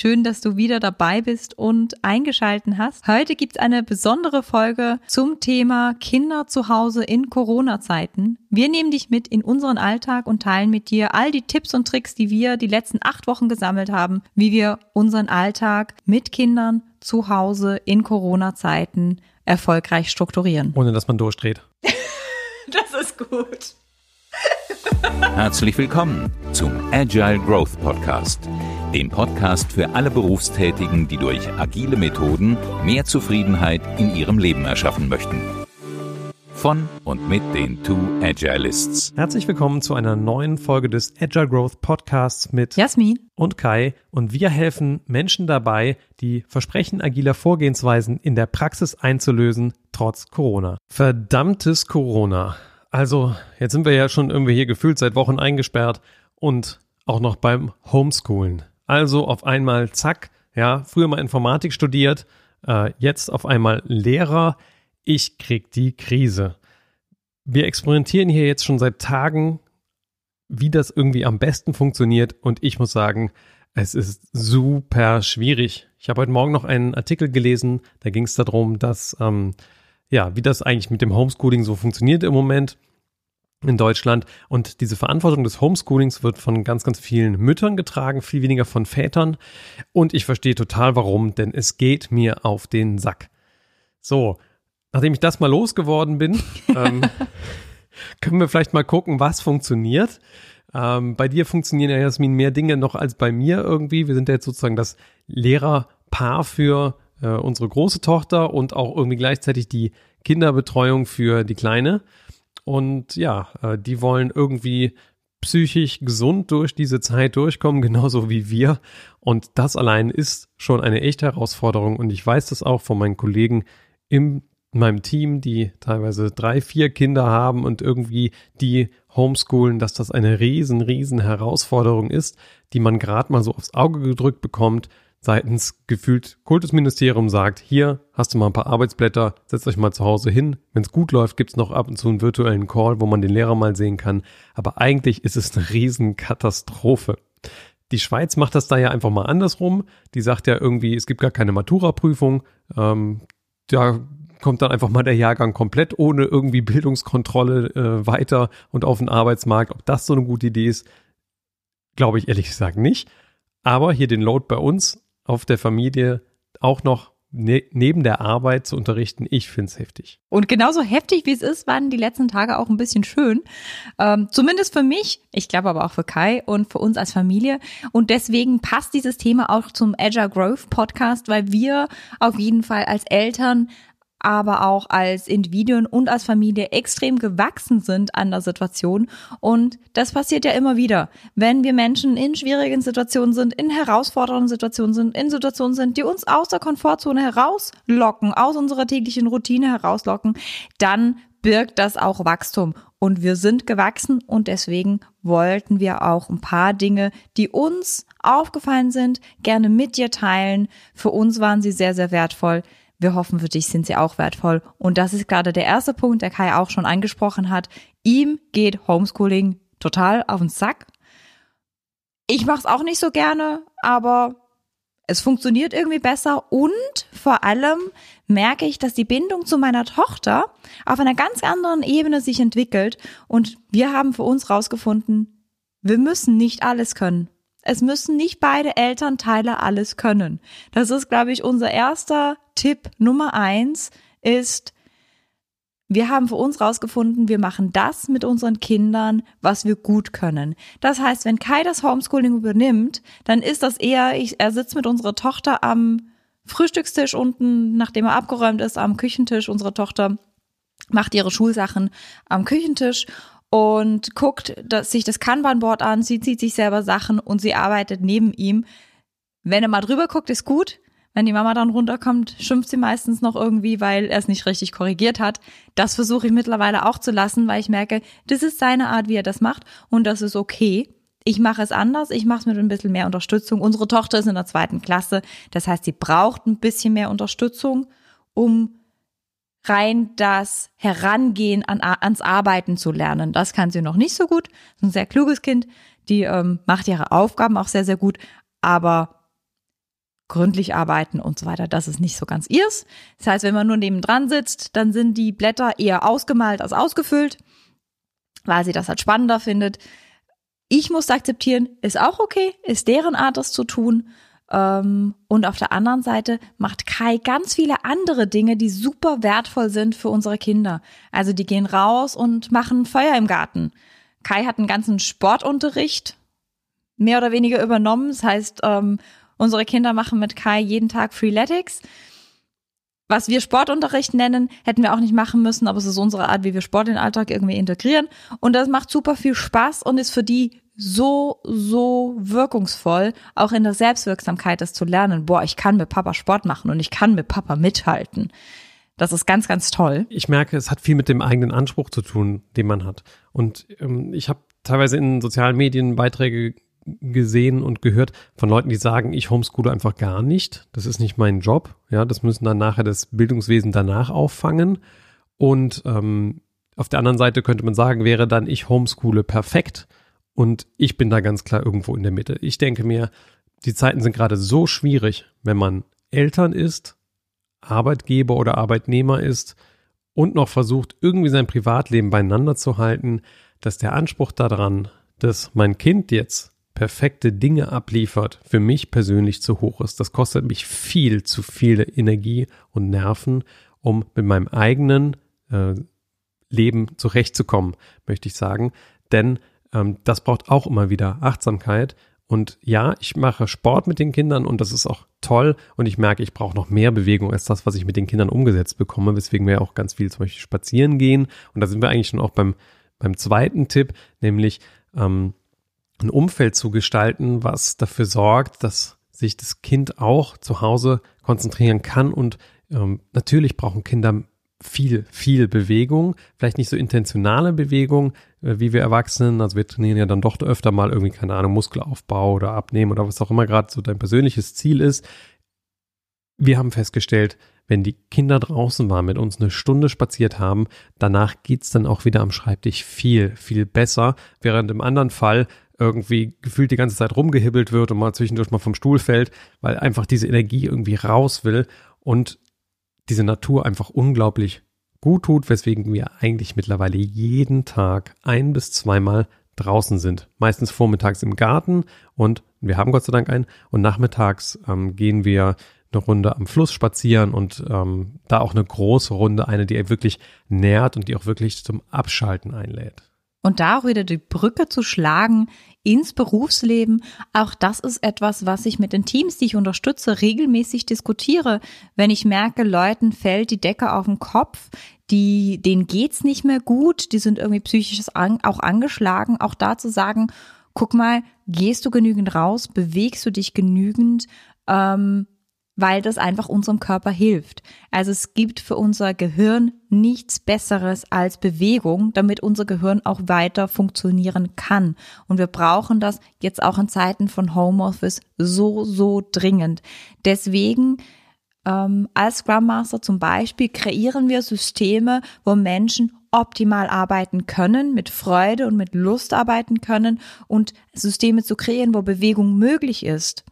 Schön, dass du wieder dabei bist und eingeschalten hast. Heute gibt's eine besondere Folge zum Thema Kinder zu Hause in Corona-Zeiten. Wir nehmen dich mit in unseren Alltag und teilen mit dir all die Tipps und Tricks, die wir die letzten acht Wochen gesammelt haben, wie wir unseren Alltag mit Kindern zu Hause in Corona-Zeiten erfolgreich strukturieren. Ohne dass man durchdreht. das ist gut. Herzlich willkommen zum Agile Growth Podcast, dem Podcast für alle Berufstätigen, die durch agile Methoden mehr Zufriedenheit in ihrem Leben erschaffen möchten. Von und mit den Two Agilists. Herzlich willkommen zu einer neuen Folge des Agile Growth Podcasts mit Jasmin und Kai und wir helfen Menschen dabei, die Versprechen agiler Vorgehensweisen in der Praxis einzulösen, trotz Corona. Verdammtes Corona. Also, jetzt sind wir ja schon irgendwie hier gefühlt seit Wochen eingesperrt und auch noch beim Homeschoolen. Also auf einmal, zack, ja, früher mal Informatik studiert, äh, jetzt auf einmal Lehrer. Ich krieg die Krise. Wir experimentieren hier jetzt schon seit Tagen, wie das irgendwie am besten funktioniert und ich muss sagen, es ist super schwierig. Ich habe heute Morgen noch einen Artikel gelesen, da ging es darum, dass ähm, ja, wie das eigentlich mit dem Homeschooling so funktioniert im Moment in Deutschland. Und diese Verantwortung des Homeschoolings wird von ganz, ganz vielen Müttern getragen, viel weniger von Vätern. Und ich verstehe total warum, denn es geht mir auf den Sack. So, nachdem ich das mal losgeworden bin, ähm, können wir vielleicht mal gucken, was funktioniert. Ähm, bei dir funktionieren ja, Jasmin, mehr Dinge noch als bei mir irgendwie. Wir sind ja jetzt sozusagen das Lehrerpaar für äh, unsere große Tochter und auch irgendwie gleichzeitig die Kinderbetreuung für die Kleine. Und ja, äh, die wollen irgendwie psychisch gesund durch diese Zeit durchkommen, genauso wie wir. Und das allein ist schon eine echte Herausforderung. Und ich weiß das auch von meinen Kollegen in meinem Team, die teilweise drei, vier Kinder haben und irgendwie die homeschoolen, dass das eine riesen, riesen Herausforderung ist, die man gerade mal so aufs Auge gedrückt bekommt, seitens gefühlt Kultusministerium sagt, hier hast du mal ein paar Arbeitsblätter, setzt euch mal zu Hause hin. Wenn es gut läuft, gibt's noch ab und zu einen virtuellen Call, wo man den Lehrer mal sehen kann. Aber eigentlich ist es eine Riesenkatastrophe. Die Schweiz macht das da ja einfach mal andersrum. Die sagt ja irgendwie, es gibt gar keine Matura-Prüfung. Ähm, da kommt dann einfach mal der Jahrgang komplett ohne irgendwie Bildungskontrolle äh, weiter und auf den Arbeitsmarkt. Ob das so eine gute Idee ist, glaube ich ehrlich gesagt nicht. Aber hier den Load bei uns auf der Familie auch noch ne neben der Arbeit zu unterrichten, ich finde es heftig. Und genauso heftig wie es ist, waren die letzten Tage auch ein bisschen schön. Ähm, zumindest für mich, ich glaube aber auch für Kai und für uns als Familie. Und deswegen passt dieses Thema auch zum Agile Growth Podcast, weil wir auf jeden Fall als Eltern aber auch als Individuen und als Familie extrem gewachsen sind an der Situation. Und das passiert ja immer wieder, wenn wir Menschen in schwierigen Situationen sind, in herausfordernden Situationen sind, in Situationen sind, die uns aus der Komfortzone herauslocken, aus unserer täglichen Routine herauslocken, dann birgt das auch Wachstum. Und wir sind gewachsen und deswegen wollten wir auch ein paar Dinge, die uns aufgefallen sind, gerne mit dir teilen. Für uns waren sie sehr, sehr wertvoll. Wir hoffen, für dich sind sie auch wertvoll. Und das ist gerade der erste Punkt, der Kai auch schon angesprochen hat. Ihm geht Homeschooling total auf den Sack. Ich mache es auch nicht so gerne, aber es funktioniert irgendwie besser und vor allem merke ich, dass die Bindung zu meiner Tochter auf einer ganz anderen Ebene sich entwickelt und wir haben für uns rausgefunden, wir müssen nicht alles können. Es müssen nicht beide Elternteile alles können. Das ist, glaube ich, unser erster Tipp Nummer eins ist, wir haben für uns rausgefunden, wir machen das mit unseren Kindern, was wir gut können. Das heißt, wenn Kai das Homeschooling übernimmt, dann ist das eher, ich, er sitzt mit unserer Tochter am Frühstückstisch unten, nachdem er abgeräumt ist, am Küchentisch. Unsere Tochter macht ihre Schulsachen am Küchentisch und guckt dass sich das Kanban-Board an, sie zieht sich selber Sachen und sie arbeitet neben ihm. Wenn er mal drüber guckt, ist gut. Wenn die Mama dann runterkommt, schimpft sie meistens noch irgendwie, weil er es nicht richtig korrigiert hat. Das versuche ich mittlerweile auch zu lassen, weil ich merke, das ist seine Art, wie er das macht und das ist okay. Ich mache es anders, ich mache es mit ein bisschen mehr Unterstützung. Unsere Tochter ist in der zweiten Klasse, das heißt, sie braucht ein bisschen mehr Unterstützung, um rein das Herangehen an, ans Arbeiten zu lernen. Das kann sie noch nicht so gut. Ist ein sehr kluges Kind, die ähm, macht ihre Aufgaben auch sehr, sehr gut, aber gründlich arbeiten und so weiter. Das ist nicht so ganz ihrs. Das heißt, wenn man nur nebendran sitzt, dann sind die Blätter eher ausgemalt als ausgefüllt, weil sie das halt spannender findet. Ich muss akzeptieren, ist auch okay, ist deren Art, das zu tun. Ähm, und auf der anderen Seite macht Kai ganz viele andere Dinge, die super wertvoll sind für unsere Kinder. Also die gehen raus und machen Feuer im Garten. Kai hat einen ganzen Sportunterricht mehr oder weniger übernommen. Das heißt, ähm, unsere Kinder machen mit Kai jeden Tag Freeletics was wir Sportunterricht nennen, hätten wir auch nicht machen müssen, aber es ist unsere Art, wie wir Sport in den Alltag irgendwie integrieren. Und das macht super viel Spaß und ist für die so, so wirkungsvoll, auch in der Selbstwirksamkeit das zu lernen. Boah, ich kann mit Papa Sport machen und ich kann mit Papa mithalten. Das ist ganz, ganz toll. Ich merke, es hat viel mit dem eigenen Anspruch zu tun, den man hat. Und ähm, ich habe teilweise in sozialen Medien Beiträge gesehen und gehört von Leuten, die sagen, ich homeschoole einfach gar nicht. Das ist nicht mein Job. Ja, das müssen dann nachher das Bildungswesen danach auffangen. Und ähm, auf der anderen Seite könnte man sagen, wäre dann ich homeschoole perfekt. Und ich bin da ganz klar irgendwo in der Mitte. Ich denke mir, die Zeiten sind gerade so schwierig, wenn man Eltern ist, Arbeitgeber oder Arbeitnehmer ist und noch versucht, irgendwie sein Privatleben beieinander zu halten, dass der Anspruch daran, dass mein Kind jetzt perfekte Dinge abliefert, für mich persönlich zu hoch ist. Das kostet mich viel zu viel Energie und Nerven, um mit meinem eigenen äh, Leben zurechtzukommen, möchte ich sagen. Denn ähm, das braucht auch immer wieder Achtsamkeit. Und ja, ich mache Sport mit den Kindern und das ist auch toll. Und ich merke, ich brauche noch mehr Bewegung als das, was ich mit den Kindern umgesetzt bekomme, weswegen wir auch ganz viel zum Beispiel spazieren gehen. Und da sind wir eigentlich schon auch beim, beim zweiten Tipp, nämlich ähm, ein Umfeld zu gestalten, was dafür sorgt, dass sich das Kind auch zu Hause konzentrieren kann. Und ähm, natürlich brauchen Kinder viel, viel Bewegung, vielleicht nicht so intentionale Bewegung äh, wie wir Erwachsenen. Also wir trainieren ja dann doch öfter mal irgendwie, keine Ahnung, Muskelaufbau oder Abnehmen oder was auch immer gerade so dein persönliches Ziel ist. Wir haben festgestellt, wenn die Kinder draußen waren, mit uns eine Stunde spaziert haben, danach geht's dann auch wieder am Schreibtisch viel, viel besser. Während im anderen Fall irgendwie gefühlt die ganze Zeit rumgehibbelt wird und mal zwischendurch mal vom Stuhl fällt, weil einfach diese Energie irgendwie raus will und diese Natur einfach unglaublich gut tut, weswegen wir eigentlich mittlerweile jeden Tag ein bis zweimal draußen sind. Meistens vormittags im Garten und wir haben Gott sei Dank einen und nachmittags ähm, gehen wir eine Runde am Fluss spazieren und ähm, da auch eine große Runde, eine, die wirklich nährt und die auch wirklich zum Abschalten einlädt. Und darüber die Brücke zu schlagen ins Berufsleben, auch das ist etwas, was ich mit den Teams, die ich unterstütze, regelmäßig diskutiere. Wenn ich merke, Leuten fällt die Decke auf den Kopf, die, denen geht's nicht mehr gut, die sind irgendwie psychisch auch angeschlagen, auch da zu sagen, guck mal, gehst du genügend raus, bewegst du dich genügend, ähm, weil das einfach unserem Körper hilft. Also es gibt für unser Gehirn nichts Besseres als Bewegung, damit unser Gehirn auch weiter funktionieren kann. Und wir brauchen das jetzt auch in Zeiten von Homeoffice so, so dringend. Deswegen ähm, als Scrum Master zum Beispiel kreieren wir Systeme, wo Menschen optimal arbeiten können, mit Freude und mit Lust arbeiten können und Systeme zu kreieren, wo Bewegung möglich ist,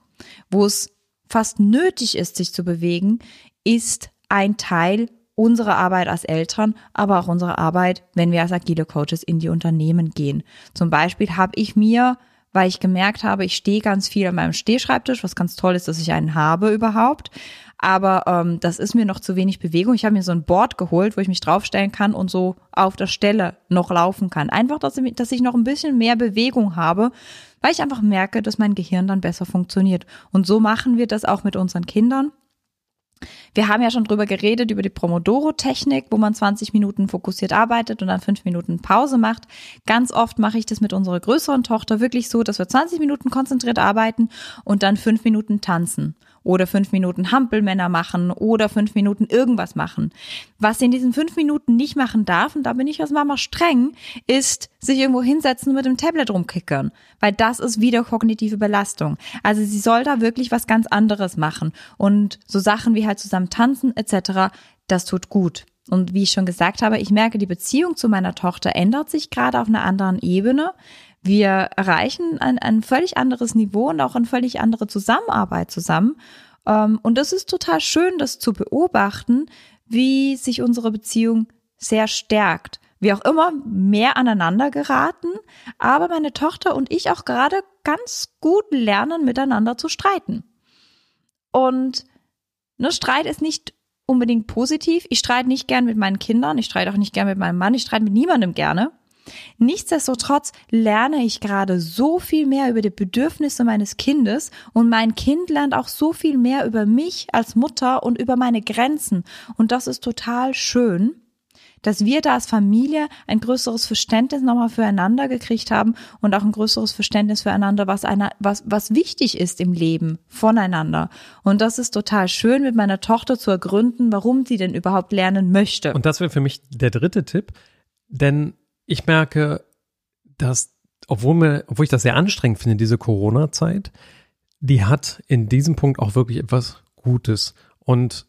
wo es fast nötig ist, sich zu bewegen, ist ein Teil unserer Arbeit als Eltern, aber auch unserer Arbeit, wenn wir als agile Coaches in die Unternehmen gehen. Zum Beispiel habe ich mir, weil ich gemerkt habe, ich stehe ganz viel an meinem Stehschreibtisch, was ganz toll ist, dass ich einen habe überhaupt. Aber ähm, das ist mir noch zu wenig Bewegung. Ich habe mir so ein Board geholt, wo ich mich draufstellen kann und so auf der Stelle noch laufen kann. Einfach, dass ich, dass ich noch ein bisschen mehr Bewegung habe, weil ich einfach merke, dass mein Gehirn dann besser funktioniert. Und so machen wir das auch mit unseren Kindern. Wir haben ja schon drüber geredet, über die Pomodoro-Technik, wo man 20 Minuten fokussiert arbeitet und dann 5 Minuten Pause macht. Ganz oft mache ich das mit unserer größeren Tochter wirklich so, dass wir 20 Minuten konzentriert arbeiten und dann 5 Minuten tanzen oder fünf Minuten Hampelmänner machen oder fünf Minuten irgendwas machen. Was sie in diesen fünf Minuten nicht machen darf, und da bin ich als Mama streng, ist sich irgendwo hinsetzen und mit dem Tablet rumkickern, weil das ist wieder kognitive Belastung. Also sie soll da wirklich was ganz anderes machen und so Sachen wie halt zusammen tanzen etc., das tut gut. Und wie ich schon gesagt habe, ich merke, die Beziehung zu meiner Tochter ändert sich gerade auf einer anderen Ebene. Wir erreichen ein, ein völlig anderes Niveau und auch eine völlig andere Zusammenarbeit zusammen. Ähm, und das ist total schön, das zu beobachten, wie sich unsere Beziehung sehr stärkt. Wie auch immer mehr aneinander geraten, aber meine Tochter und ich auch gerade ganz gut lernen, miteinander zu streiten. Und ne, Streit ist nicht unbedingt positiv. Ich streite nicht gern mit meinen Kindern, ich streite auch nicht gern mit meinem Mann, ich streite mit niemandem gerne. Nichtsdestotrotz lerne ich gerade so viel mehr über die Bedürfnisse meines Kindes und mein Kind lernt auch so viel mehr über mich als Mutter und über meine Grenzen. Und das ist total schön dass wir da als Familie ein größeres Verständnis nochmal füreinander gekriegt haben und auch ein größeres Verständnis füreinander, was einer, was, was wichtig ist im Leben voneinander. Und das ist total schön, mit meiner Tochter zu ergründen, warum sie denn überhaupt lernen möchte. Und das wäre für mich der dritte Tipp, denn ich merke, dass, obwohl, mir, obwohl ich das sehr anstrengend finde, diese Corona-Zeit, die hat in diesem Punkt auch wirklich etwas Gutes. Und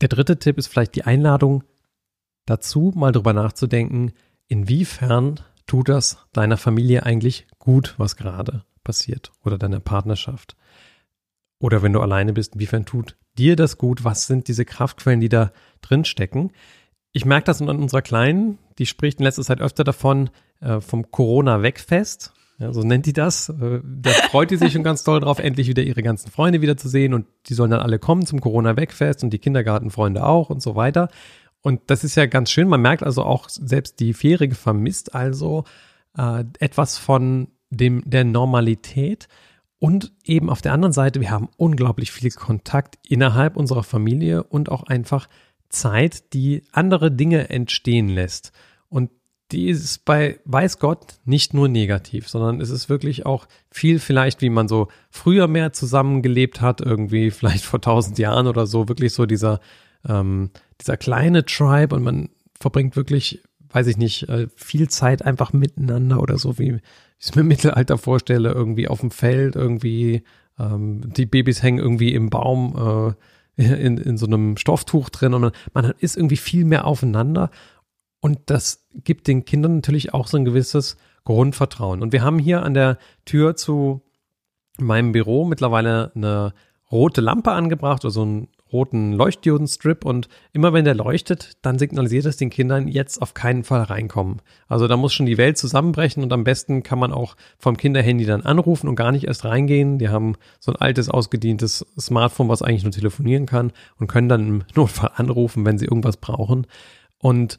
der dritte Tipp ist vielleicht die Einladung dazu, mal drüber nachzudenken, inwiefern tut das deiner Familie eigentlich gut, was gerade passiert oder deiner Partnerschaft. Oder wenn du alleine bist, inwiefern tut dir das gut? Was sind diese Kraftquellen, die da drin stecken? Ich merke das an unserer Kleinen, die spricht in letzter Zeit öfter davon, äh, vom Corona-Wegfest. Ja, so nennt die das. Äh, da freut die sich schon ganz toll drauf, endlich wieder ihre ganzen Freunde wiederzusehen und die sollen dann alle kommen zum Corona-Wegfest und die Kindergartenfreunde auch und so weiter. Und das ist ja ganz schön. Man merkt also auch, selbst die Fährige vermisst also äh, etwas von dem, der Normalität. Und eben auf der anderen Seite, wir haben unglaublich viel Kontakt innerhalb unserer Familie und auch einfach Zeit, die andere Dinge entstehen lässt. Und die ist bei weiß Gott nicht nur negativ, sondern es ist wirklich auch viel vielleicht, wie man so früher mehr zusammengelebt hat, irgendwie vielleicht vor tausend Jahren oder so, wirklich so dieser, ähm, dieser kleine Tribe und man verbringt wirklich, weiß ich nicht, äh, viel Zeit einfach miteinander oder so, wie ich es mir im Mittelalter vorstelle, irgendwie auf dem Feld, irgendwie, ähm, die Babys hängen irgendwie im Baum, äh, in, in so einem Stofftuch drin und man, man ist irgendwie viel mehr aufeinander. Und das gibt den Kindern natürlich auch so ein gewisses Grundvertrauen. Und wir haben hier an der Tür zu meinem Büro mittlerweile eine rote Lampe angebracht, oder so ein roten Leuchtdiodenstrip und immer wenn der leuchtet, dann signalisiert es den Kindern jetzt auf keinen Fall reinkommen. Also da muss schon die Welt zusammenbrechen und am besten kann man auch vom Kinderhandy dann anrufen und gar nicht erst reingehen. Die haben so ein altes, ausgedientes Smartphone, was eigentlich nur telefonieren kann und können dann im Notfall anrufen, wenn sie irgendwas brauchen. Und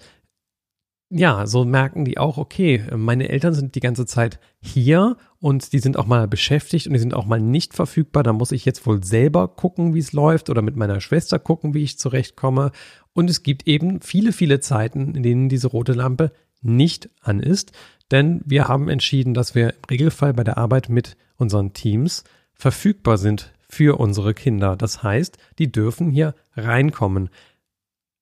ja, so merken die auch, okay, meine Eltern sind die ganze Zeit hier und die sind auch mal beschäftigt und die sind auch mal nicht verfügbar. Da muss ich jetzt wohl selber gucken, wie es läuft oder mit meiner Schwester gucken, wie ich zurechtkomme. Und es gibt eben viele, viele Zeiten, in denen diese rote Lampe nicht an ist, denn wir haben entschieden, dass wir im Regelfall bei der Arbeit mit unseren Teams verfügbar sind für unsere Kinder. Das heißt, die dürfen hier reinkommen.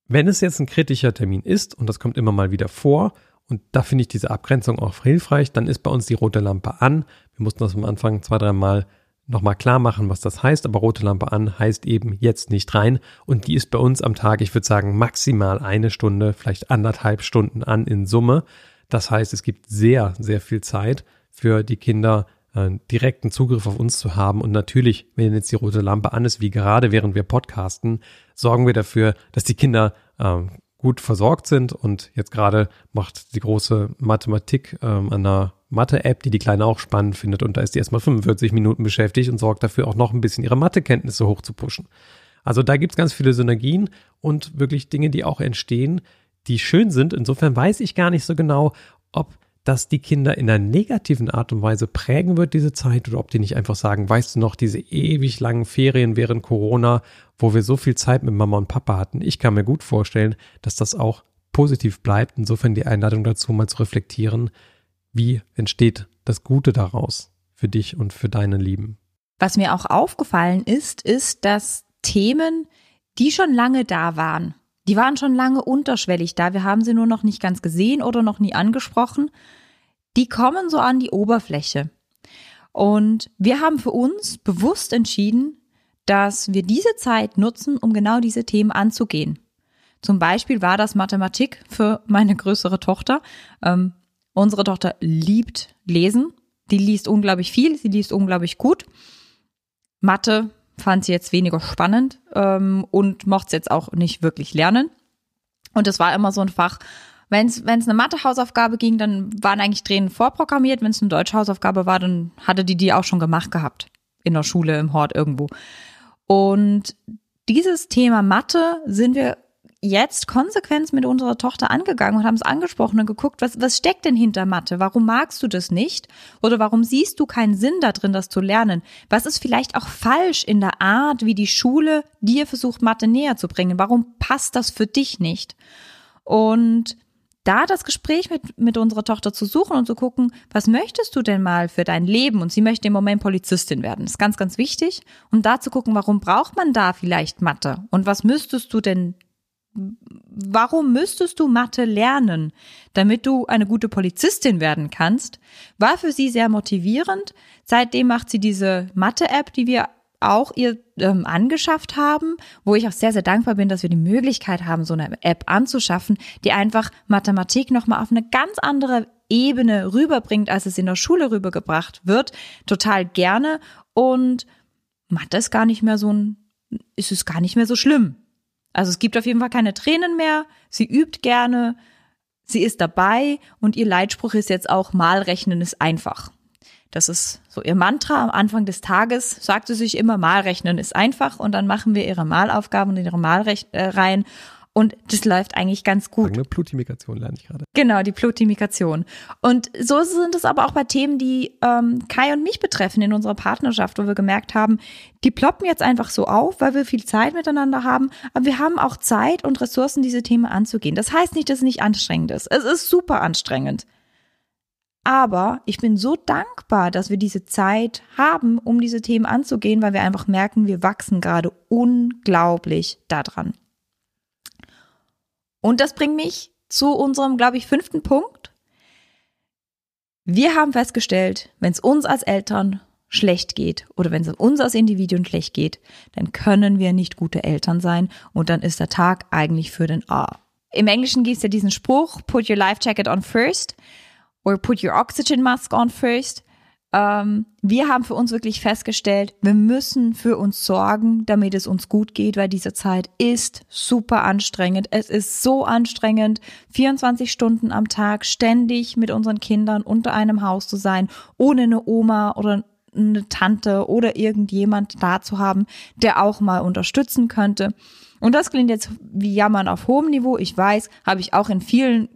Wenn es jetzt ein kritischer Termin ist, und das kommt immer mal wieder vor, und da finde ich diese Abgrenzung auch hilfreich, dann ist bei uns die rote Lampe an. Wir mussten das am Anfang zwei, dreimal nochmal klar machen, was das heißt, aber rote Lampe an heißt eben jetzt nicht rein. Und die ist bei uns am Tag, ich würde sagen, maximal eine Stunde, vielleicht anderthalb Stunden an in Summe. Das heißt, es gibt sehr, sehr viel Zeit für die Kinder, äh, direkten Zugriff auf uns zu haben. Und natürlich, wenn jetzt die rote Lampe an ist, wie gerade während wir podcasten, sorgen wir dafür, dass die Kinder äh, gut versorgt sind. Und jetzt gerade macht die große Mathematik ähm, an einer Mathe-App, die die Kleine auch spannend findet. Und da ist die erstmal 45 Minuten beschäftigt und sorgt dafür auch noch ein bisschen ihre Mathekenntnisse hoch zu pushen. Also da gibt's ganz viele Synergien und wirklich Dinge, die auch entstehen, die schön sind. Insofern weiß ich gar nicht so genau, ob das die Kinder in einer negativen Art und Weise prägen wird, diese Zeit, oder ob die nicht einfach sagen, weißt du noch, diese ewig langen Ferien während Corona, wo wir so viel Zeit mit Mama und Papa hatten. Ich kann mir gut vorstellen, dass das auch positiv bleibt. Insofern die Einladung dazu, mal zu reflektieren, wie entsteht das Gute daraus für dich und für deine Lieben. Was mir auch aufgefallen ist, ist, dass Themen, die schon lange da waren, die waren schon lange unterschwellig da. Wir haben sie nur noch nicht ganz gesehen oder noch nie angesprochen. Die kommen so an die Oberfläche. Und wir haben für uns bewusst entschieden, dass wir diese Zeit nutzen, um genau diese Themen anzugehen. Zum Beispiel war das Mathematik für meine größere Tochter. Ähm, unsere Tochter liebt Lesen. Die liest unglaublich viel, sie liest unglaublich gut. Mathe fand sie jetzt weniger spannend ähm, und mochte jetzt auch nicht wirklich lernen. Und das war immer so ein Fach, wenn es eine Mathe-Hausaufgabe ging, dann waren eigentlich Tränen vorprogrammiert. Wenn es eine Deutsch-Hausaufgabe war, dann hatte die die auch schon gemacht gehabt. In der Schule, im Hort, irgendwo. Und dieses Thema Mathe sind wir jetzt konsequent mit unserer Tochter angegangen und haben es angesprochen und geguckt, was, was steckt denn hinter Mathe? Warum magst du das nicht? Oder warum siehst du keinen Sinn darin, das zu lernen? Was ist vielleicht auch falsch in der Art, wie die Schule dir versucht, Mathe näher zu bringen? Warum passt das für dich nicht? Und da das Gespräch mit, mit unserer Tochter zu suchen und zu gucken, was möchtest du denn mal für dein Leben? Und sie möchte im Moment Polizistin werden. Das ist ganz, ganz wichtig. Und da zu gucken, warum braucht man da vielleicht Mathe? Und was müsstest du denn warum müsstest du Mathe lernen, damit du eine gute Polizistin werden kannst, war für sie sehr motivierend. Seitdem macht sie diese Mathe-App, die wir auch ihr ähm, angeschafft haben, wo ich auch sehr, sehr dankbar bin, dass wir die Möglichkeit haben, so eine App anzuschaffen, die einfach Mathematik nochmal auf eine ganz andere Ebene rüberbringt, als es in der Schule rübergebracht wird. Total gerne. Und Mathe ist gar nicht mehr so ein, ist es gar nicht mehr so schlimm. Also es gibt auf jeden Fall keine Tränen mehr. Sie übt gerne. Sie ist dabei und ihr Leitspruch ist jetzt auch Malrechnen ist einfach. Das ist so ihr Mantra am Anfang des Tages, sagt sie sich immer, Malrechnen ist einfach und dann machen wir ihre Malaufgaben und ihre Malreihen und das läuft eigentlich ganz gut. Eine Plutimikation lerne ich gerade. Genau, die Plutimikation. Und so sind es aber auch bei Themen, die ähm, Kai und mich betreffen in unserer Partnerschaft, wo wir gemerkt haben, die ploppen jetzt einfach so auf, weil wir viel Zeit miteinander haben. Aber wir haben auch Zeit und Ressourcen, diese Themen anzugehen. Das heißt nicht, dass es nicht anstrengend ist. Es ist super anstrengend. Aber ich bin so dankbar, dass wir diese Zeit haben, um diese Themen anzugehen, weil wir einfach merken, wir wachsen gerade unglaublich daran. Und das bringt mich zu unserem, glaube ich, fünften Punkt. Wir haben festgestellt, wenn es uns als Eltern schlecht geht oder wenn es uns als Individuen schlecht geht, dann können wir nicht gute Eltern sein und dann ist der Tag eigentlich für den A. Im Englischen gibt es ja diesen Spruch, put your life jacket on first or put your oxygen mask on first. Ähm, wir haben für uns wirklich festgestellt, wir müssen für uns sorgen, damit es uns gut geht, weil diese Zeit ist super anstrengend. Es ist so anstrengend, 24 Stunden am Tag ständig mit unseren Kindern unter einem Haus zu sein, ohne eine Oma oder eine Tante oder irgendjemand da zu haben, der auch mal unterstützen könnte. Und das klingt jetzt wie Jammern auf hohem Niveau. Ich weiß, habe ich auch in vielen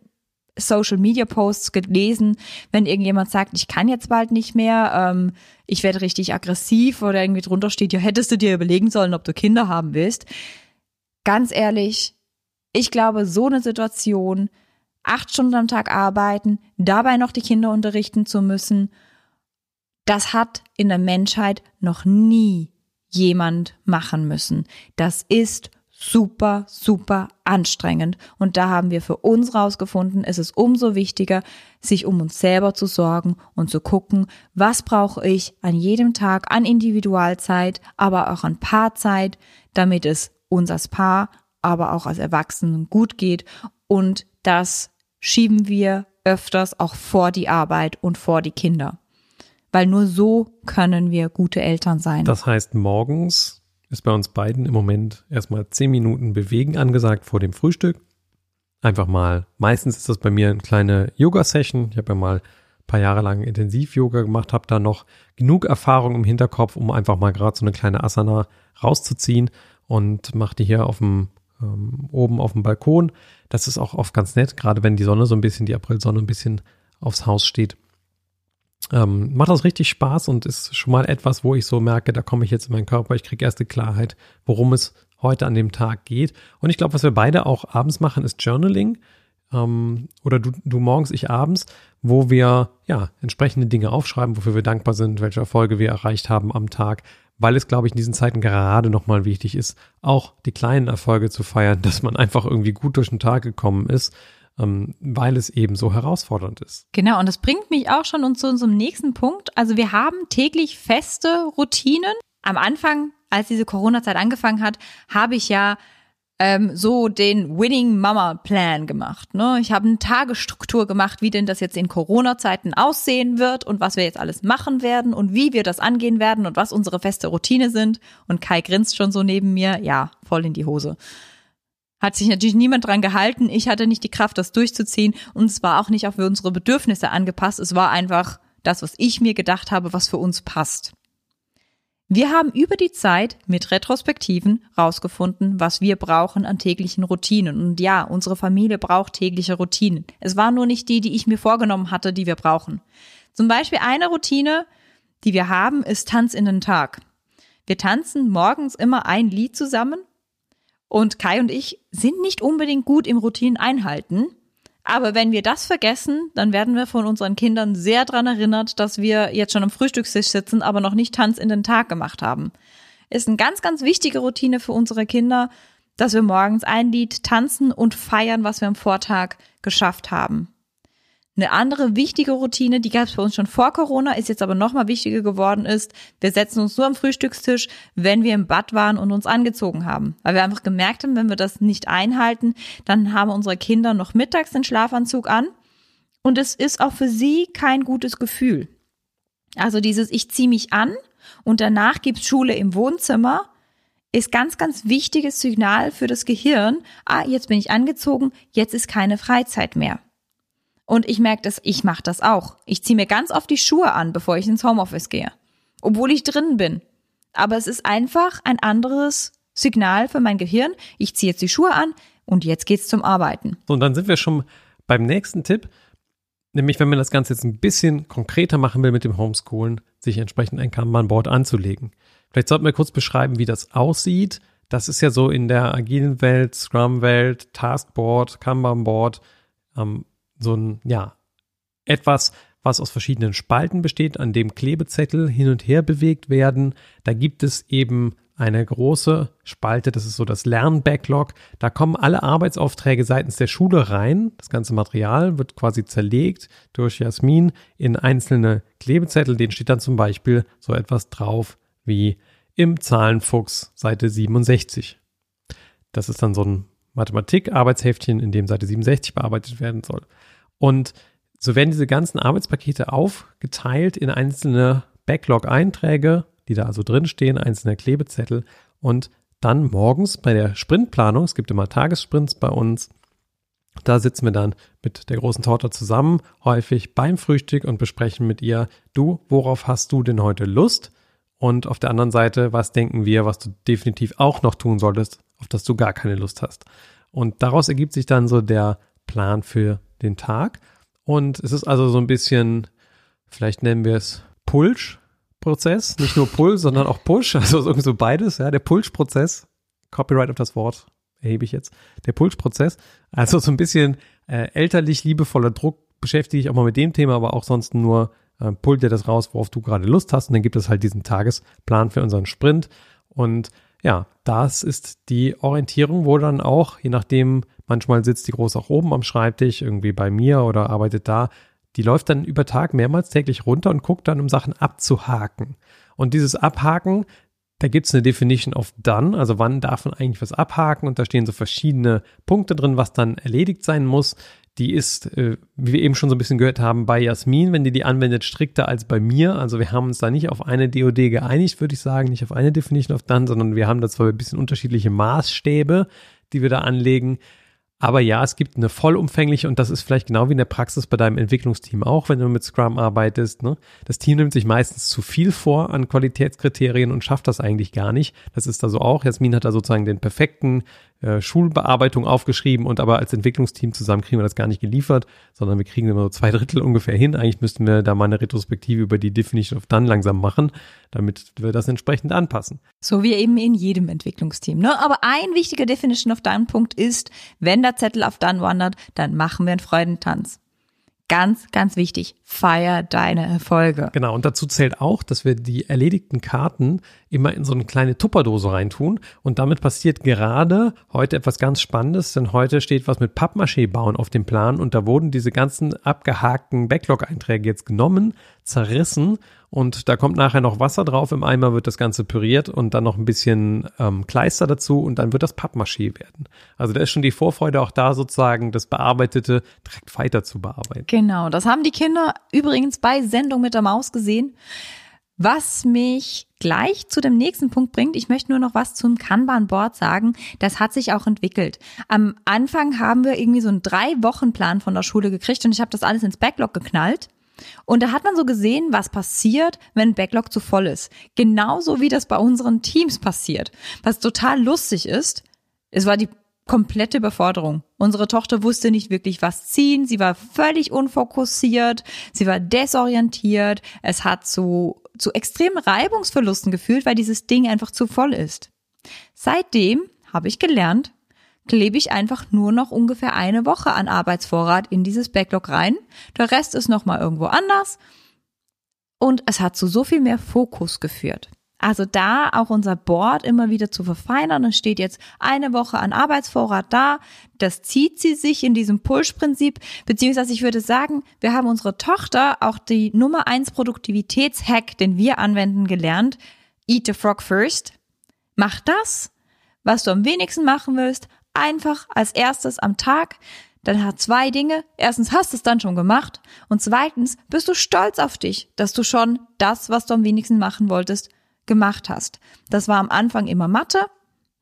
Social Media Posts gelesen, wenn irgendjemand sagt, ich kann jetzt bald nicht mehr, ähm, ich werde richtig aggressiv oder irgendwie drunter steht, ja, hättest du dir überlegen sollen, ob du Kinder haben willst. Ganz ehrlich, ich glaube, so eine Situation, acht Stunden am Tag arbeiten, dabei noch die Kinder unterrichten zu müssen, das hat in der Menschheit noch nie jemand machen müssen. Das ist super, super anstrengend. Und da haben wir für uns rausgefunden, es ist umso wichtiger, sich um uns selber zu sorgen und zu gucken, was brauche ich an jedem Tag an Individualzeit, aber auch an Paarzeit, damit es uns als Paar, aber auch als Erwachsenen gut geht. Und das schieben wir öfters auch vor die Arbeit und vor die Kinder. Weil nur so können wir gute Eltern sein. Das heißt, morgens ist bei uns beiden im Moment erstmal zehn Minuten Bewegen angesagt vor dem Frühstück. Einfach mal, meistens ist das bei mir eine kleine Yoga-Session. Ich habe ja mal ein paar Jahre lang Intensiv-Yoga gemacht, habe da noch genug Erfahrung im Hinterkopf, um einfach mal gerade so eine kleine Asana rauszuziehen und mache die hier auf dem ähm, oben auf dem Balkon. Das ist auch oft ganz nett, gerade wenn die Sonne so ein bisschen, die Aprilsonne ein bisschen aufs Haus steht. Ähm, macht das richtig Spaß und ist schon mal etwas, wo ich so merke, da komme ich jetzt in meinen Körper, ich kriege erste Klarheit, worum es heute an dem Tag geht. Und ich glaube, was wir beide auch abends machen, ist Journaling. Ähm, oder du, du morgens, ich abends, wo wir ja entsprechende Dinge aufschreiben, wofür wir dankbar sind, welche Erfolge wir erreicht haben am Tag, weil es, glaube ich, in diesen Zeiten gerade nochmal wichtig ist, auch die kleinen Erfolge zu feiern, dass man einfach irgendwie gut durch den Tag gekommen ist ähm, weil es eben so herausfordernd ist. Genau, und das bringt mich auch schon zu unserem nächsten Punkt. Also wir haben täglich feste Routinen. Am Anfang, als diese Corona-Zeit angefangen hat, habe ich ja ähm, so den Winning Mama Plan gemacht. Ne? Ich habe eine Tagesstruktur gemacht, wie denn das jetzt in Corona-Zeiten aussehen wird und was wir jetzt alles machen werden und wie wir das angehen werden und was unsere feste Routine sind. Und Kai grinst schon so neben mir. Ja, voll in die Hose. Hat sich natürlich niemand dran gehalten. Ich hatte nicht die Kraft, das durchzuziehen. Und es war auch nicht auf unsere Bedürfnisse angepasst. Es war einfach das, was ich mir gedacht habe, was für uns passt. Wir haben über die Zeit mit Retrospektiven rausgefunden, was wir brauchen an täglichen Routinen. Und ja, unsere Familie braucht tägliche Routinen. Es war nur nicht die, die ich mir vorgenommen hatte, die wir brauchen. Zum Beispiel eine Routine, die wir haben, ist Tanz in den Tag. Wir tanzen morgens immer ein Lied zusammen und Kai und ich sind nicht unbedingt gut im Routinen einhalten. Aber wenn wir das vergessen, dann werden wir von unseren Kindern sehr dran erinnert, dass wir jetzt schon am Frühstückstisch sitzen, aber noch nicht Tanz in den Tag gemacht haben. Ist eine ganz, ganz wichtige Routine für unsere Kinder, dass wir morgens ein Lied tanzen und feiern, was wir am Vortag geschafft haben. Eine andere wichtige Routine, die gab es bei uns schon vor Corona, ist jetzt aber nochmal wichtiger geworden, ist, wir setzen uns nur am Frühstückstisch, wenn wir im Bad waren und uns angezogen haben. Weil wir einfach gemerkt haben, wenn wir das nicht einhalten, dann haben unsere Kinder noch mittags den Schlafanzug an. Und es ist auch für sie kein gutes Gefühl. Also dieses Ich ziehe mich an und danach gibt's Schule im Wohnzimmer, ist ganz, ganz wichtiges Signal für das Gehirn. Ah, jetzt bin ich angezogen, jetzt ist keine Freizeit mehr. Und ich merke dass ich mache das auch. Ich ziehe mir ganz oft die Schuhe an, bevor ich ins Homeoffice gehe. Obwohl ich drin bin. Aber es ist einfach ein anderes Signal für mein Gehirn. Ich ziehe jetzt die Schuhe an und jetzt geht's zum Arbeiten. So, und dann sind wir schon beim nächsten Tipp. Nämlich, wenn man das Ganze jetzt ein bisschen konkreter machen will mit dem Homeschoolen, sich entsprechend ein Kanban-Board anzulegen. Vielleicht sollten wir kurz beschreiben, wie das aussieht. Das ist ja so in der agilen Welt, Scrum-Welt, Taskboard, Kanban-Board, ähm, so ein, ja, etwas, was aus verschiedenen Spalten besteht, an dem Klebezettel hin und her bewegt werden. Da gibt es eben eine große Spalte, das ist so das Lern-Backlog. Da kommen alle Arbeitsaufträge seitens der Schule rein. Das ganze Material wird quasi zerlegt durch Jasmin in einzelne Klebezettel. Den steht dann zum Beispiel so etwas drauf wie im Zahlenfuchs Seite 67. Das ist dann so ein Mathematik-Arbeitsheftchen, in dem Seite 67 bearbeitet werden soll. Und so werden diese ganzen Arbeitspakete aufgeteilt in einzelne Backlog-Einträge, die da also drinstehen, einzelne Klebezettel und dann morgens bei der Sprintplanung, es gibt immer Tagessprints bei uns, da sitzen wir dann mit der großen Torte zusammen, häufig beim Frühstück und besprechen mit ihr, du, worauf hast du denn heute Lust? Und auf der anderen Seite, was denken wir, was du definitiv auch noch tun solltest, auf das du gar keine Lust hast? Und daraus ergibt sich dann so der Plan für den Tag. Und es ist also so ein bisschen, vielleicht nennen wir es Pulsch-Prozess. Nicht nur Pull, sondern auch Push. Also irgendwie so beides, ja. Der Pulsch-Prozess. Copyright auf das Wort erhebe ich jetzt. Der Pulsch-Prozess. Also so ein bisschen äh, elterlich liebevoller Druck beschäftige ich auch mal mit dem Thema, aber auch sonst nur äh, pull dir das raus, worauf du gerade Lust hast. Und dann gibt es halt diesen Tagesplan für unseren Sprint. Und ja, das ist die Orientierung, wo dann auch, je nachdem, manchmal sitzt die groß auch oben am Schreibtisch, irgendwie bei mir oder arbeitet da, die läuft dann über Tag mehrmals täglich runter und guckt dann, um Sachen abzuhaken. Und dieses Abhaken, da gibt's eine Definition of done, also wann darf man eigentlich was abhaken und da stehen so verschiedene Punkte drin, was dann erledigt sein muss die ist, äh, wie wir eben schon so ein bisschen gehört haben, bei Jasmin, wenn die die anwendet, strikter als bei mir. Also wir haben uns da nicht auf eine DOD geeinigt, würde ich sagen, nicht auf eine Definition of Done, sondern wir haben da zwar ein bisschen unterschiedliche Maßstäbe, die wir da anlegen. Aber ja, es gibt eine vollumfängliche und das ist vielleicht genau wie in der Praxis bei deinem Entwicklungsteam auch, wenn du mit Scrum arbeitest. Ne? Das Team nimmt sich meistens zu viel vor an Qualitätskriterien und schafft das eigentlich gar nicht. Das ist da so auch. Jasmin hat da sozusagen den perfekten äh, Schulbearbeitung aufgeschrieben und aber als Entwicklungsteam zusammen kriegen wir das gar nicht geliefert, sondern wir kriegen immer so zwei Drittel ungefähr hin. Eigentlich müssten wir da mal eine Retrospektive über die Definition of Done langsam machen, damit wir das entsprechend anpassen. So wie eben in jedem Entwicklungsteam. Ne? Aber ein wichtiger Definition of Done Punkt ist, wenn der Zettel auf Done wandert, dann machen wir einen Freudentanz ganz, ganz wichtig, feier deine Erfolge. Genau, und dazu zählt auch, dass wir die erledigten Karten immer in so eine kleine Tupperdose reintun. Und damit passiert gerade heute etwas ganz Spannendes, denn heute steht was mit Pappmaché bauen auf dem Plan und da wurden diese ganzen abgehakten Backlog-Einträge jetzt genommen, zerrissen und da kommt nachher noch Wasser drauf. Im Eimer wird das Ganze püriert und dann noch ein bisschen ähm, Kleister dazu und dann wird das Pappmaché werden. Also da ist schon die Vorfreude auch da sozusagen, das Bearbeitete direkt weiter zu bearbeiten. Genau, das haben die Kinder übrigens bei Sendung mit der Maus gesehen. Was mich gleich zu dem nächsten Punkt bringt, ich möchte nur noch was zum Kanban-Board sagen. Das hat sich auch entwickelt. Am Anfang haben wir irgendwie so einen Drei-Wochen-Plan von der Schule gekriegt und ich habe das alles ins Backlog geknallt. Und da hat man so gesehen, was passiert, wenn Backlog zu voll ist. Genauso wie das bei unseren Teams passiert. Was total lustig ist, es war die komplette Überforderung. Unsere Tochter wusste nicht wirklich, was ziehen. Sie war völlig unfokussiert. Sie war desorientiert. Es hat zu, zu extremen Reibungsverlusten gefühlt, weil dieses Ding einfach zu voll ist. Seitdem habe ich gelernt, klebe ich einfach nur noch ungefähr eine Woche an Arbeitsvorrat in dieses Backlog rein. Der Rest ist nochmal irgendwo anders. Und es hat zu so viel mehr Fokus geführt. Also da auch unser Board immer wieder zu verfeinern. Es steht jetzt eine Woche an Arbeitsvorrat da. Das zieht sie sich in diesem Push-Prinzip. Beziehungsweise ich würde sagen, wir haben unsere Tochter auch die Nummer eins Produktivitätshack, den wir anwenden, gelernt. Eat the frog first. Mach das, was du am wenigsten machen willst, einfach als erstes am Tag. Dann hat zwei Dinge. Erstens hast du es dann schon gemacht und zweitens bist du stolz auf dich, dass du schon das, was du am wenigsten machen wolltest, gemacht hast. Das war am Anfang immer Mathe.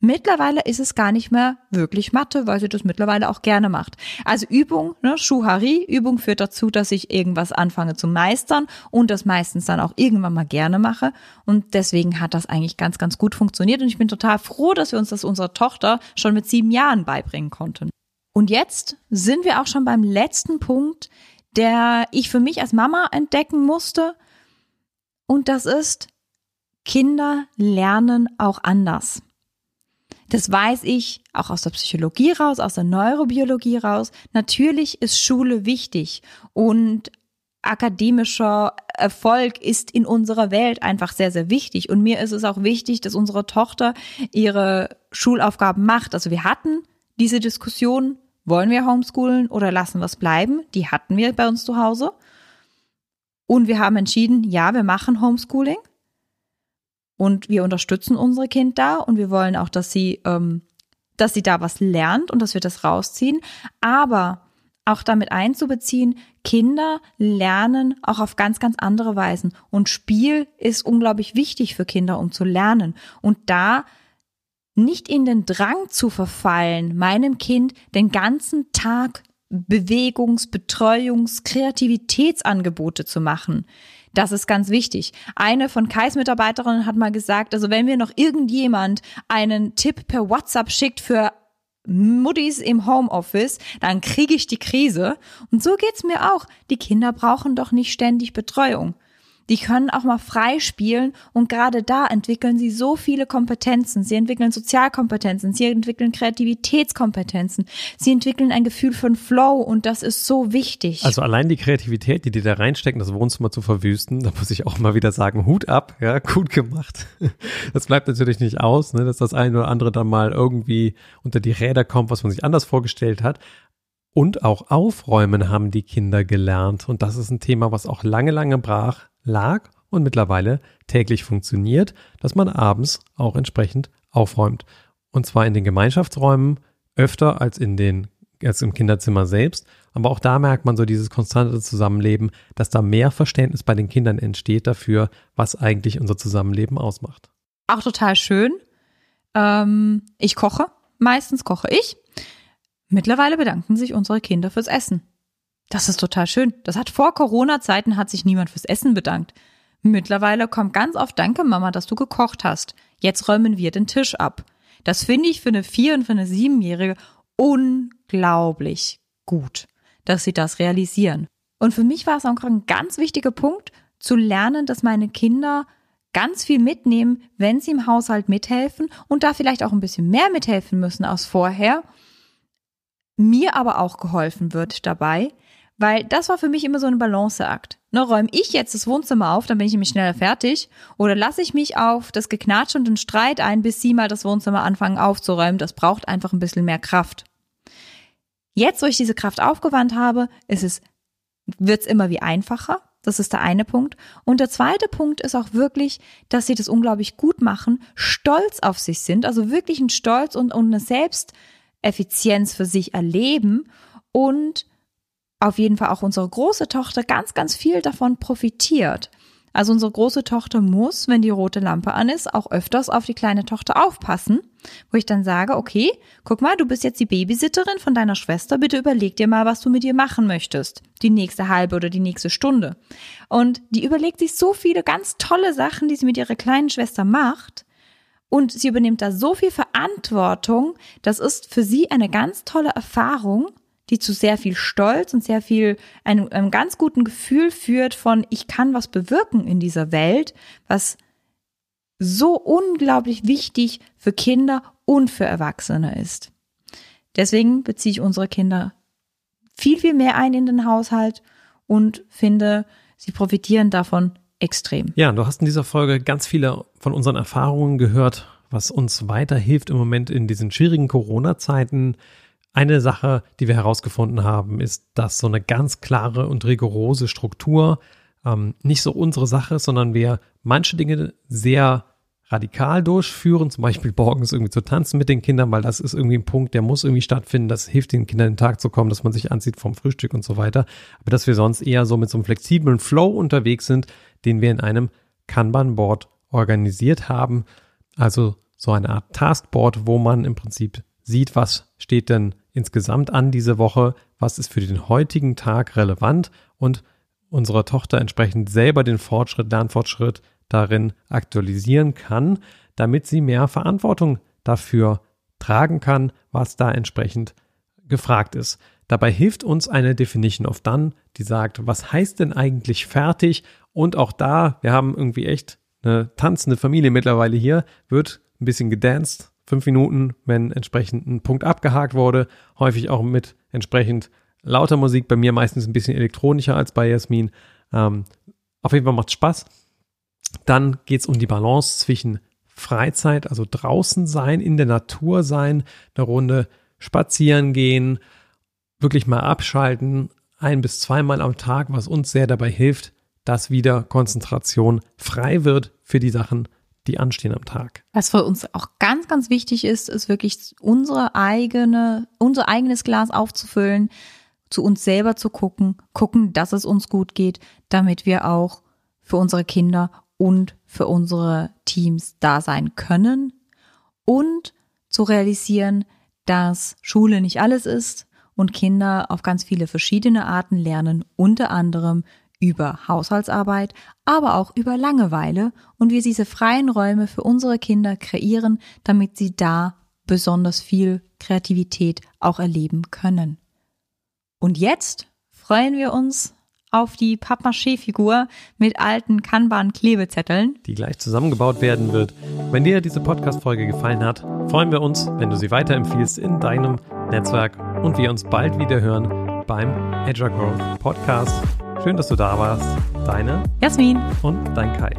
Mittlerweile ist es gar nicht mehr wirklich Mathe, weil sie das mittlerweile auch gerne macht. Also Übung, ne, Schuhari, Übung führt dazu, dass ich irgendwas anfange zu meistern und das meistens dann auch irgendwann mal gerne mache. Und deswegen hat das eigentlich ganz, ganz gut funktioniert. Und ich bin total froh, dass wir uns das unserer Tochter schon mit sieben Jahren beibringen konnten. Und jetzt sind wir auch schon beim letzten Punkt, der ich für mich als Mama entdecken musste. Und das ist, Kinder lernen auch anders. Das weiß ich auch aus der Psychologie raus, aus der Neurobiologie raus. Natürlich ist Schule wichtig und akademischer Erfolg ist in unserer Welt einfach sehr, sehr wichtig. Und mir ist es auch wichtig, dass unsere Tochter ihre Schulaufgaben macht. Also wir hatten diese Diskussion, wollen wir homeschoolen oder lassen wir es bleiben? Die hatten wir bei uns zu Hause. Und wir haben entschieden, ja, wir machen Homeschooling. Und wir unterstützen unsere Kind da und wir wollen auch, dass sie, ähm, dass sie da was lernt und dass wir das rausziehen. Aber auch damit einzubeziehen, Kinder lernen auch auf ganz, ganz andere Weisen. Und Spiel ist unglaublich wichtig für Kinder, um zu lernen. Und da nicht in den Drang zu verfallen, meinem Kind den ganzen Tag Bewegungs-, Betreuungs-, Kreativitätsangebote zu machen. Das ist ganz wichtig. Eine von Kais Mitarbeiterinnen hat mal gesagt, also wenn mir noch irgendjemand einen Tipp per WhatsApp schickt für Muttis im Homeoffice, dann kriege ich die Krise. Und so geht's mir auch. Die Kinder brauchen doch nicht ständig Betreuung. Die können auch mal frei spielen und gerade da entwickeln sie so viele Kompetenzen. Sie entwickeln Sozialkompetenzen, sie entwickeln Kreativitätskompetenzen, sie entwickeln ein Gefühl von Flow und das ist so wichtig. Also allein die Kreativität, die die da reinstecken, das Wohnzimmer zu verwüsten, da muss ich auch mal wieder sagen, Hut ab, ja, gut gemacht. Das bleibt natürlich nicht aus, ne, dass das eine oder andere dann mal irgendwie unter die Räder kommt, was man sich anders vorgestellt hat. Und auch aufräumen haben die Kinder gelernt. Und das ist ein Thema, was auch lange, lange brach lag und mittlerweile täglich funktioniert, dass man abends auch entsprechend aufräumt. Und zwar in den Gemeinschaftsräumen öfter als in den als im Kinderzimmer selbst. Aber auch da merkt man so dieses konstante Zusammenleben, dass da mehr Verständnis bei den Kindern entsteht dafür, was eigentlich unser Zusammenleben ausmacht. Auch total schön. Ähm, ich koche. Meistens koche ich. Mittlerweile bedanken sich unsere Kinder fürs Essen. Das ist total schön. Das hat vor Corona-Zeiten hat sich niemand fürs Essen bedankt. Mittlerweile kommt ganz oft Danke, Mama, dass du gekocht hast. Jetzt räumen wir den Tisch ab. Das finde ich für eine Vier- und für eine Siebenjährige unglaublich gut, dass sie das realisieren. Und für mich war es auch ein ganz wichtiger Punkt, zu lernen, dass meine Kinder ganz viel mitnehmen, wenn sie im Haushalt mithelfen und da vielleicht auch ein bisschen mehr mithelfen müssen als vorher. Mir aber auch geholfen wird dabei, weil das war für mich immer so ein Balanceakt. Ne, räume ich jetzt das Wohnzimmer auf, dann bin ich nämlich schneller fertig. Oder lasse ich mich auf das Geknatsch und den Streit ein, bis sie mal das Wohnzimmer anfangen aufzuräumen. Das braucht einfach ein bisschen mehr Kraft. Jetzt, wo ich diese Kraft aufgewandt habe, ist es, wird's immer wie einfacher. Das ist der eine Punkt. Und der zweite Punkt ist auch wirklich, dass sie das unglaublich gut machen, stolz auf sich sind, also wirklich ein Stolz und, und eine Selbsteffizienz für sich erleben und auf jeden Fall auch unsere große Tochter ganz, ganz viel davon profitiert. Also unsere große Tochter muss, wenn die rote Lampe an ist, auch öfters auf die kleine Tochter aufpassen, wo ich dann sage, okay, guck mal, du bist jetzt die Babysitterin von deiner Schwester, bitte überleg dir mal, was du mit ihr machen möchtest, die nächste halbe oder die nächste Stunde. Und die überlegt sich so viele ganz tolle Sachen, die sie mit ihrer kleinen Schwester macht. Und sie übernimmt da so viel Verantwortung. Das ist für sie eine ganz tolle Erfahrung die zu sehr viel Stolz und sehr viel, einem, einem ganz guten Gefühl führt von, ich kann was bewirken in dieser Welt, was so unglaublich wichtig für Kinder und für Erwachsene ist. Deswegen beziehe ich unsere Kinder viel, viel mehr ein in den Haushalt und finde, sie profitieren davon extrem. Ja, du hast in dieser Folge ganz viele von unseren Erfahrungen gehört, was uns weiterhilft im Moment in diesen schwierigen Corona-Zeiten eine Sache, die wir herausgefunden haben, ist, dass so eine ganz klare und rigorose Struktur ähm, nicht so unsere Sache ist, sondern wir manche Dinge sehr radikal durchführen, zum Beispiel morgens irgendwie zu tanzen mit den Kindern, weil das ist irgendwie ein Punkt, der muss irgendwie stattfinden, das hilft den Kindern in den Tag zu kommen, dass man sich anzieht vom Frühstück und so weiter. Aber dass wir sonst eher so mit so einem flexiblen Flow unterwegs sind, den wir in einem Kanban-Board organisiert haben. Also so eine Art Taskboard, wo man im Prinzip sieht, was steht denn insgesamt an diese Woche, was ist für den heutigen Tag relevant und unsere Tochter entsprechend selber den Fortschritt, Lernfortschritt darin aktualisieren kann, damit sie mehr Verantwortung dafür tragen kann, was da entsprechend gefragt ist. Dabei hilft uns eine Definition of Done, die sagt, was heißt denn eigentlich fertig? Und auch da, wir haben irgendwie echt eine tanzende Familie mittlerweile hier, wird ein bisschen gedanced, fünf Minuten, wenn entsprechend ein Punkt abgehakt wurde. Häufig auch mit entsprechend lauter Musik, bei mir meistens ein bisschen elektronischer als bei Jasmin. Ähm, auf jeden Fall macht Spaß. Dann geht es um die Balance zwischen Freizeit, also draußen sein, in der Natur sein, eine Runde spazieren gehen, wirklich mal abschalten, ein bis zweimal am Tag, was uns sehr dabei hilft, dass wieder Konzentration frei wird für die Sachen, die anstehen am Tag. Was für uns auch ganz, ganz wichtig ist, ist wirklich unsere eigene, unser eigenes Glas aufzufüllen, zu uns selber zu gucken, gucken, dass es uns gut geht, damit wir auch für unsere Kinder und für unsere Teams da sein können und zu realisieren, dass Schule nicht alles ist und Kinder auf ganz viele verschiedene Arten lernen, unter anderem über Haushaltsarbeit, aber auch über Langeweile und wir diese freien Räume für unsere Kinder kreieren, damit sie da besonders viel Kreativität auch erleben können. Und jetzt freuen wir uns auf die Pappmaché-Figur mit alten Kanban-Klebezetteln. Die gleich zusammengebaut werden wird. Wenn dir diese Podcast-Folge gefallen hat, freuen wir uns, wenn du sie weiterempfiehlst in deinem Netzwerk und wir uns bald wieder hören beim Agile Growth Podcast. Schön, dass du da warst. Deine Jasmin und dein Kai.